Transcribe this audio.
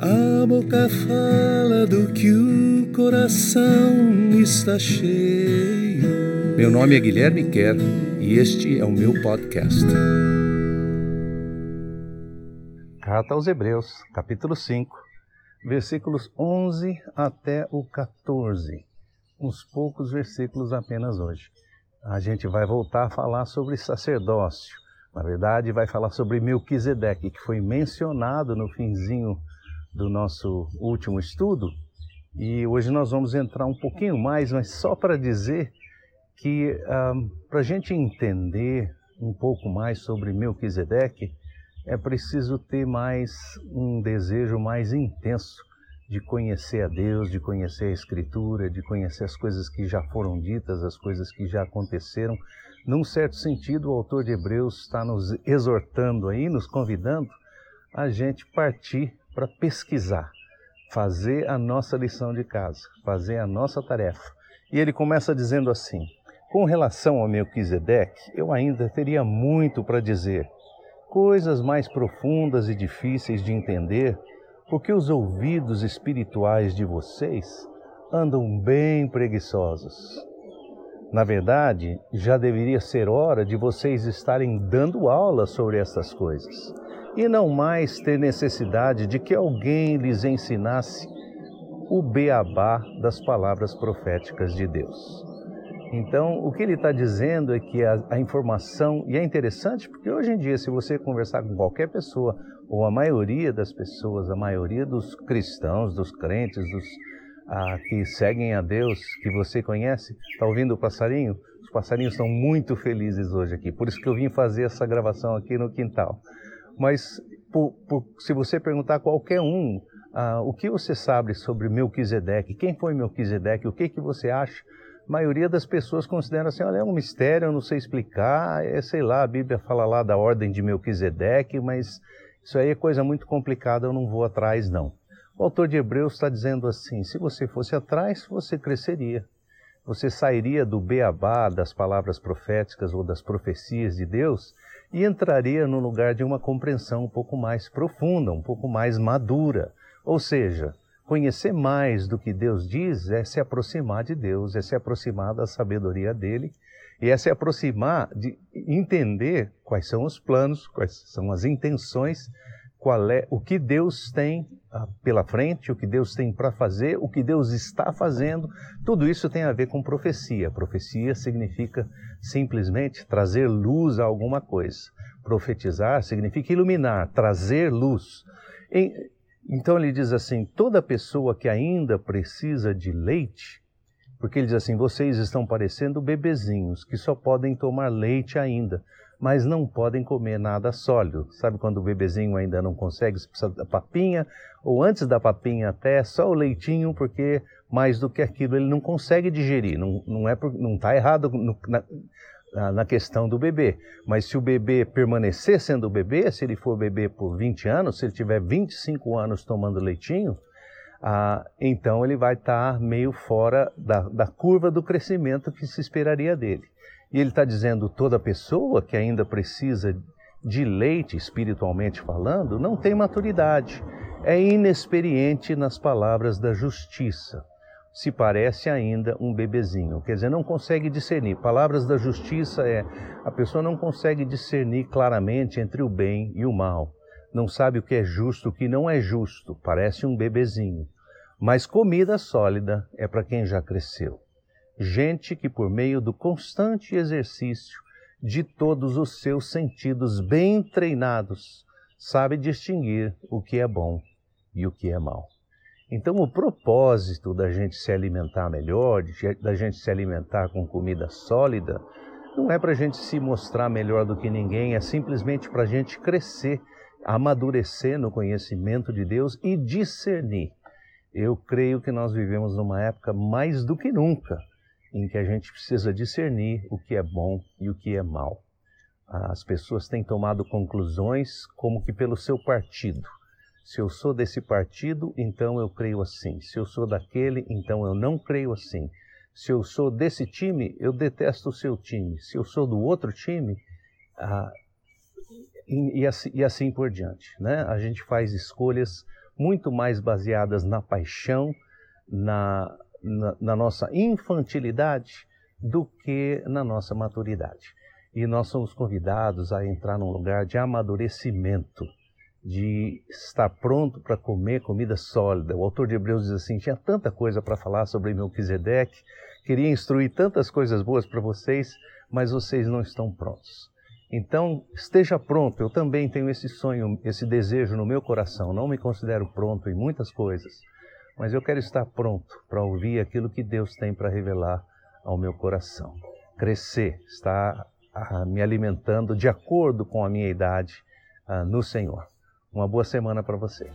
A boca fala do que o coração está cheio. Meu nome é Guilherme Kerr e este é o meu podcast. Carta aos Hebreus, capítulo 5, versículos 11 até o 14. Uns poucos versículos apenas hoje. A gente vai voltar a falar sobre sacerdócio. Na verdade, vai falar sobre Melquisedeque, que foi mencionado no finzinho do nosso último estudo. E hoje nós vamos entrar um pouquinho mais, mas só para dizer que para a gente entender um pouco mais sobre Melquisedeque, é preciso ter mais um desejo mais intenso de conhecer a Deus, de conhecer a Escritura, de conhecer as coisas que já foram ditas, as coisas que já aconteceram. Num certo sentido, o autor de Hebreus está nos exortando aí, nos convidando a gente partir para pesquisar, fazer a nossa lição de casa, fazer a nossa tarefa. E ele começa dizendo assim: Com relação ao Melquisedeque, eu ainda teria muito para dizer, coisas mais profundas e difíceis de entender, porque os ouvidos espirituais de vocês andam bem preguiçosos. Na verdade, já deveria ser hora de vocês estarem dando aula sobre essas coisas e não mais ter necessidade de que alguém lhes ensinasse o beabá das palavras proféticas de Deus. Então, o que ele está dizendo é que a, a, informação, e é interessante porque hoje em dia, se você conversar com qualquer pessoa, ou a maioria das pessoas, a maioria dos cristãos, dos crentes, dos ah, que seguem a Deus, que você conhece, está ouvindo o passarinho? Os passarinhos estão muito felizes hoje aqui, por isso que eu vim fazer essa gravação aqui no quintal. Mas por, por, se você perguntar a qualquer um ah, o que você sabe sobre Melquisedeque, quem foi Melquisedeque, o que, que você acha, a maioria das pessoas considera assim, olha, é um mistério, eu não sei explicar, é, sei lá, a Bíblia fala lá da ordem de Melquisedeque, mas isso aí é coisa muito complicada, eu não vou atrás não. O autor de Hebreus está dizendo assim, se você fosse atrás, você cresceria. Você sairia do beabá das palavras proféticas ou das profecias de Deus e entraria no lugar de uma compreensão um pouco mais profunda, um pouco mais madura. Ou seja, conhecer mais do que Deus diz é se aproximar de Deus, é se aproximar da sabedoria dele e é se aproximar de entender quais são os planos, quais são as intenções, qual é o que Deus tem ah, pela frente, o que Deus tem para fazer, o que Deus está fazendo. Tudo isso tem a ver com profecia. Profecia significa simplesmente trazer luz a alguma coisa. Profetizar significa iluminar, trazer luz. Então ele diz assim: toda pessoa que ainda precisa de leite, porque ele diz assim: vocês estão parecendo bebezinhos que só podem tomar leite ainda, mas não podem comer nada sólido. Sabe quando o bebezinho ainda não consegue, precisa da papinha, ou antes da papinha até, só o leitinho, porque mais do que aquilo ele não consegue digerir. Não, não é não está errado no, na, na questão do bebê, mas se o bebê permanecer sendo bebê, se ele for bebê por 20 anos, se ele tiver 25 anos tomando leitinho, ah, então ele vai estar tá meio fora da, da curva do crescimento que se esperaria dele. E ele está dizendo: toda pessoa que ainda precisa de leite, espiritualmente falando, não tem maturidade, é inexperiente nas palavras da justiça. Se parece ainda um bebezinho, quer dizer, não consegue discernir. Palavras da justiça é a pessoa não consegue discernir claramente entre o bem e o mal. Não sabe o que é justo, o que não é justo, parece um bebezinho. Mas comida sólida é para quem já cresceu gente que, por meio do constante exercício de todos os seus sentidos bem treinados, sabe distinguir o que é bom e o que é mal. Então, o propósito da gente se alimentar melhor, da gente se alimentar com comida sólida, não é para a gente se mostrar melhor do que ninguém, é simplesmente para a gente crescer, amadurecer no conhecimento de Deus e discernir. Eu creio que nós vivemos numa época mais do que nunca em que a gente precisa discernir o que é bom e o que é mal. As pessoas têm tomado conclusões como que pelo seu partido. Se eu sou desse partido, então eu creio assim. Se eu sou daquele, então eu não creio assim. Se eu sou desse time, eu detesto o seu time. Se eu sou do outro time, ah, e, assim, e assim por diante. Né? A gente faz escolhas muito mais baseadas na paixão, na, na, na nossa infantilidade, do que na nossa maturidade. E nós somos convidados a entrar num lugar de amadurecimento, de estar pronto para comer comida sólida. O autor de Hebreus diz assim: tinha tanta coisa para falar sobre Melquisedeque, queria instruir tantas coisas boas para vocês, mas vocês não estão prontos. Então, esteja pronto. Eu também tenho esse sonho, esse desejo no meu coração. Não me considero pronto em muitas coisas, mas eu quero estar pronto para ouvir aquilo que Deus tem para revelar ao meu coração. Crescer, estar ah, me alimentando de acordo com a minha idade ah, no Senhor. Uma boa semana para você.